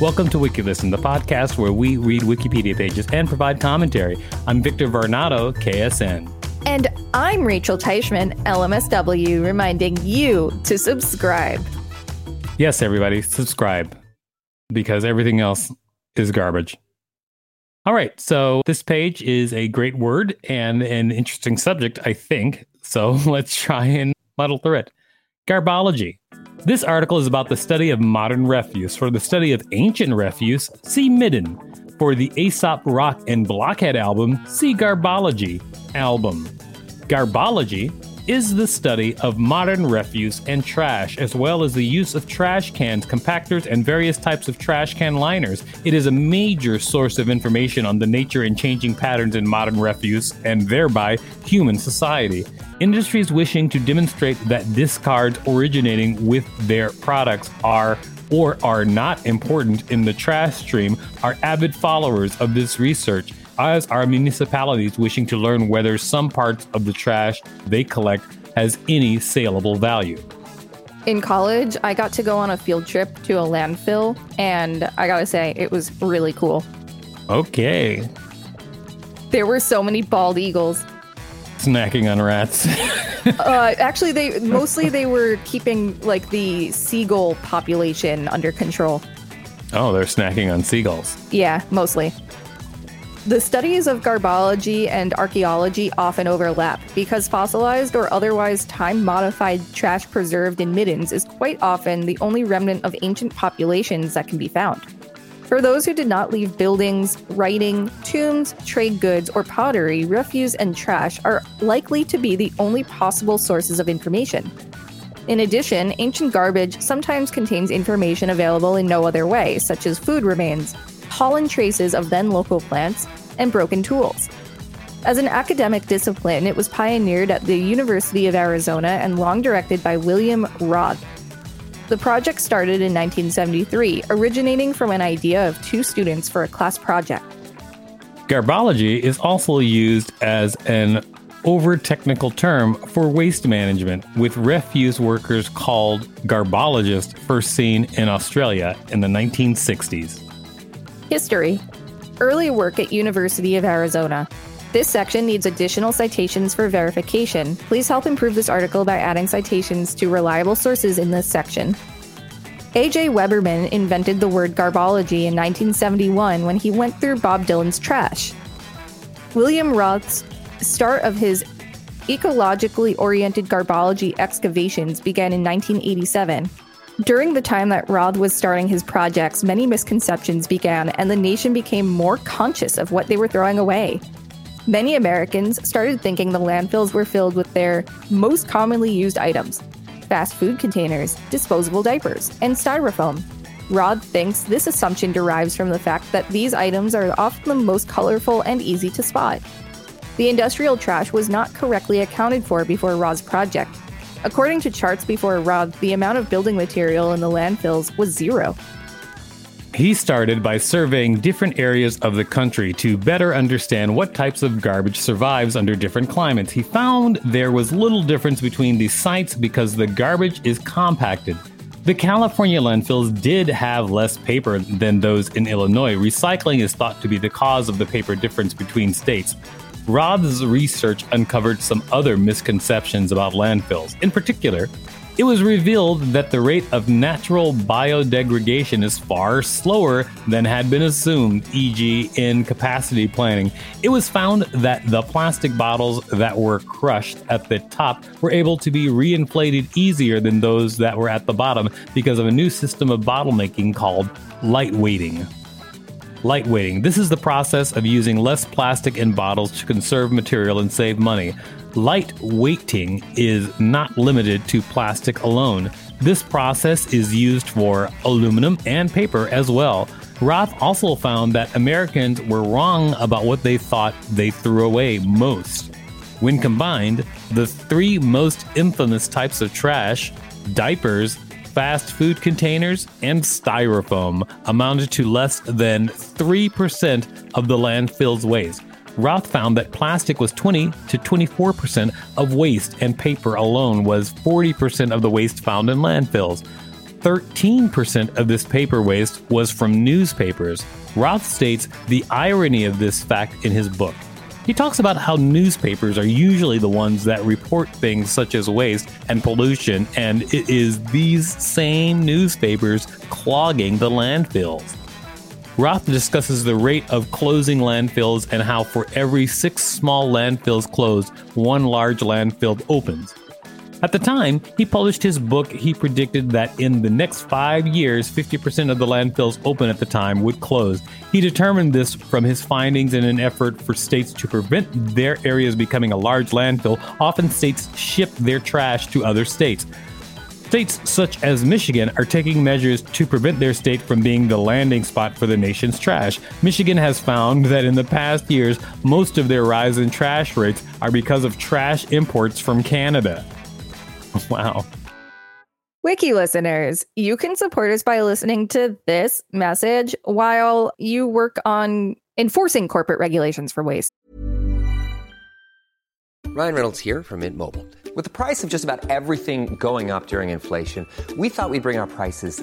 Welcome to WikiListen, the podcast where we read Wikipedia pages and provide commentary. I'm Victor Varnado, KSN. And I'm Rachel Teichman, LMSW, reminding you to subscribe. Yes, everybody, subscribe because everything else is garbage. All right, so this page is a great word and an interesting subject, I think. So let's try and muddle through it. Garbology. This article is about the study of modern refuse. For the study of ancient refuse, see Midden. For the Aesop Rock and Blockhead album, see Garbology album. Garbology is the study of modern refuse and trash, as well as the use of trash cans, compactors, and various types of trash can liners. It is a major source of information on the nature and changing patterns in modern refuse and thereby human society. Industries wishing to demonstrate that discards originating with their products are or are not important in the trash stream are avid followers of this research as are municipalities wishing to learn whether some parts of the trash they collect has any saleable value. In college, I got to go on a field trip to a landfill, and I gotta say, it was really cool. Okay. There were so many bald eagles. Snacking on rats. uh, actually, they mostly they were keeping like the seagull population under control. Oh, they're snacking on seagulls. Yeah, mostly. The studies of garbology and archaeology often overlap because fossilized or otherwise time modified trash preserved in middens is quite often the only remnant of ancient populations that can be found. For those who did not leave buildings, writing, tombs, trade goods, or pottery, refuse and trash are likely to be the only possible sources of information. In addition, ancient garbage sometimes contains information available in no other way, such as food remains, pollen traces of then local plants, and broken tools. As an academic discipline, it was pioneered at the University of Arizona and long directed by William Roth. The project started in 1973, originating from an idea of two students for a class project. Garbology is also used as an over technical term for waste management, with refuse workers called garbologists first seen in Australia in the 1960s. History Early work at University of Arizona. This section needs additional citations for verification. Please help improve this article by adding citations to reliable sources in this section. A.J. Weberman invented the word garbology in 1971 when he went through Bob Dylan's trash. William Roth's start of his ecologically oriented garbology excavations began in 1987. During the time that Roth was starting his projects, many misconceptions began, and the nation became more conscious of what they were throwing away. Many Americans started thinking the landfills were filled with their most commonly used items fast food containers, disposable diapers, and styrofoam. Rod thinks this assumption derives from the fact that these items are often the most colorful and easy to spot. The industrial trash was not correctly accounted for before Rod's project. According to charts before Roth, the amount of building material in the landfills was zero. He started by surveying different areas of the country to better understand what types of garbage survives under different climates. He found there was little difference between these sites because the garbage is compacted. The California landfills did have less paper than those in Illinois. Recycling is thought to be the cause of the paper difference between states. Roth's research uncovered some other misconceptions about landfills. In particular, it was revealed that the rate of natural biodegradation is far slower than had been assumed, e.g., in capacity planning. It was found that the plastic bottles that were crushed at the top were able to be reinflated easier than those that were at the bottom because of a new system of bottle making called lightweighting. Lightweighting. This is the process of using less plastic in bottles to conserve material and save money. Light weighting is not limited to plastic alone. This process is used for aluminum and paper as well. Roth also found that Americans were wrong about what they thought they threw away most. When combined, the three most infamous types of trash diapers, fast food containers, and styrofoam amounted to less than 3% of the landfill's waste. Roth found that plastic was 20 to 24% of waste, and paper alone was 40% of the waste found in landfills. 13% of this paper waste was from newspapers. Roth states the irony of this fact in his book. He talks about how newspapers are usually the ones that report things such as waste and pollution, and it is these same newspapers clogging the landfills. Roth discusses the rate of closing landfills and how for every six small landfills closed, one large landfill opens. At the time he published his book, he predicted that in the next five years, 50% of the landfills open at the time would close. He determined this from his findings in an effort for states to prevent their areas becoming a large landfill. Often states ship their trash to other states. States such as Michigan are taking measures to prevent their state from being the landing spot for the nation's trash. Michigan has found that in the past years, most of their rise in trash rates are because of trash imports from Canada. Wow. Wiki listeners, you can support us by listening to this message while you work on enforcing corporate regulations for waste. Ryan Reynolds here from Mint Mobile. With the price of just about everything going up during inflation, we thought we'd bring our prices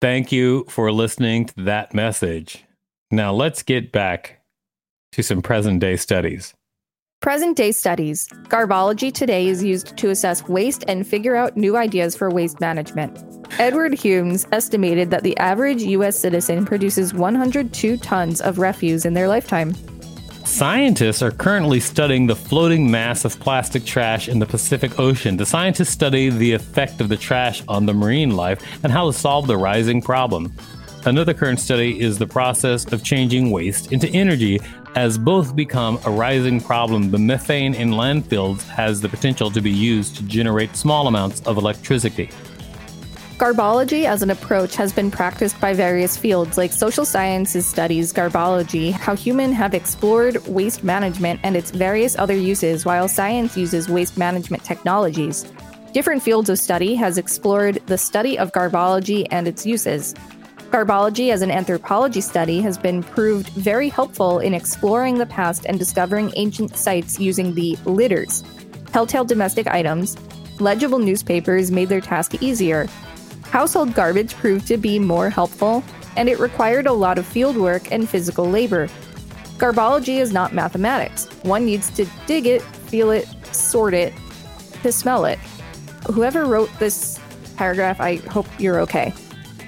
Thank you for listening to that message. Now let's get back to some present day studies. Present day studies. Garbology today is used to assess waste and figure out new ideas for waste management. Edward Humes estimated that the average U.S. citizen produces 102 tons of refuse in their lifetime. Scientists are currently studying the floating mass of plastic trash in the Pacific Ocean. The scientists study the effect of the trash on the marine life and how to solve the rising problem. Another current study is the process of changing waste into energy, as both become a rising problem. The methane in landfills has the potential to be used to generate small amounts of electricity. Garbology as an approach has been practiced by various fields like social sciences studies garbology, how humans have explored waste management and its various other uses, while science uses waste management technologies. Different fields of study has explored the study of garbology and its uses. Garbology as an anthropology study has been proved very helpful in exploring the past and discovering ancient sites using the litters. Telltale domestic items, legible newspapers made their task easier, Household garbage proved to be more helpful, and it required a lot of field work and physical labor. Garbology is not mathematics. One needs to dig it, feel it, sort it, to smell it. Whoever wrote this paragraph, I hope you're okay.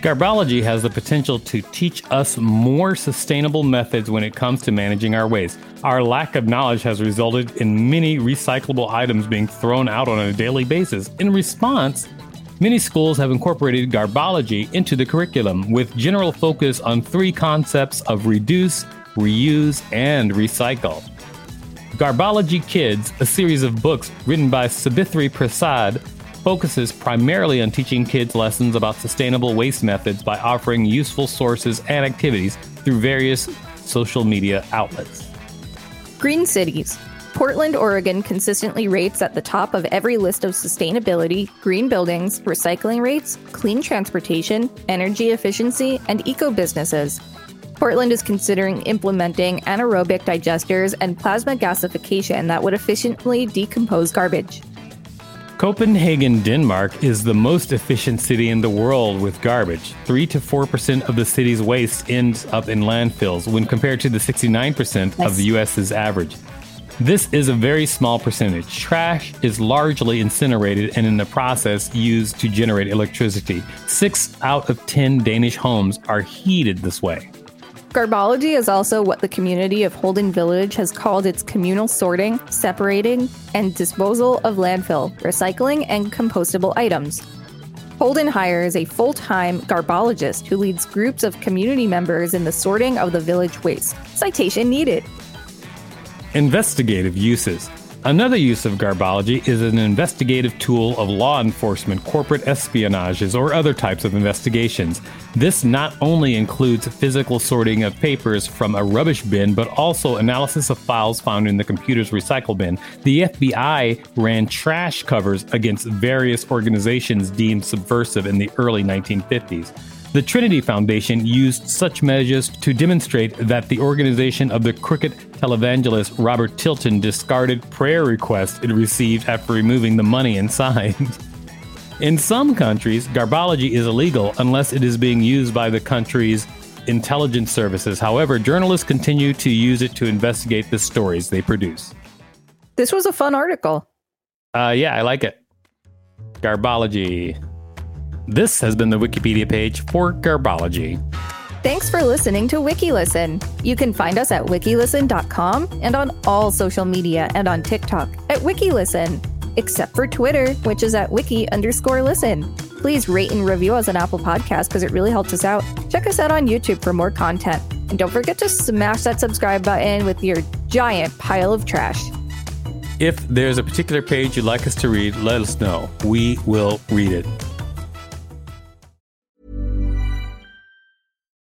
Garbology has the potential to teach us more sustainable methods when it comes to managing our waste. Our lack of knowledge has resulted in many recyclable items being thrown out on a daily basis. In response, Many schools have incorporated garbology into the curriculum with general focus on three concepts of reduce, reuse, and recycle. Garbology Kids, a series of books written by Sabithri Prasad, focuses primarily on teaching kids lessons about sustainable waste methods by offering useful sources and activities through various social media outlets. Green Cities Portland, Oregon consistently rates at the top of every list of sustainability, green buildings, recycling rates, clean transportation, energy efficiency, and eco businesses. Portland is considering implementing anaerobic digesters and plasma gasification that would efficiently decompose garbage. Copenhagen, Denmark is the most efficient city in the world with garbage. 3 to 4% of the city's waste ends up in landfills when compared to the 69% of the US's average. This is a very small percentage. Trash is largely incinerated and in the process used to generate electricity. Six out of 10 Danish homes are heated this way. Garbology is also what the community of Holden Village has called its communal sorting, separating, and disposal of landfill, recycling, and compostable items. Holden hires a full time garbologist who leads groups of community members in the sorting of the village waste. Citation needed. Investigative uses. Another use of garbology is an investigative tool of law enforcement, corporate espionages, or other types of investigations. This not only includes physical sorting of papers from a rubbish bin, but also analysis of files found in the computer's recycle bin. The FBI ran trash covers against various organizations deemed subversive in the early 1950s. The Trinity Foundation used such measures to demonstrate that the organization of the cricket televangelist Robert Tilton discarded prayer requests it received after removing the money inside. In some countries, garbology is illegal unless it is being used by the country's intelligence services. However, journalists continue to use it to investigate the stories they produce. This was a fun article. Uh, yeah, I like it. Garbology. This has been the Wikipedia page for Garbology. Thanks for listening to WikiListen. You can find us at wikilisten.com and on all social media and on TikTok at WikiListen, except for Twitter, which is at wiki underscore listen. Please rate and review us on Apple Podcasts because it really helps us out. Check us out on YouTube for more content. And don't forget to smash that subscribe button with your giant pile of trash. If there's a particular page you'd like us to read, let us know. We will read it.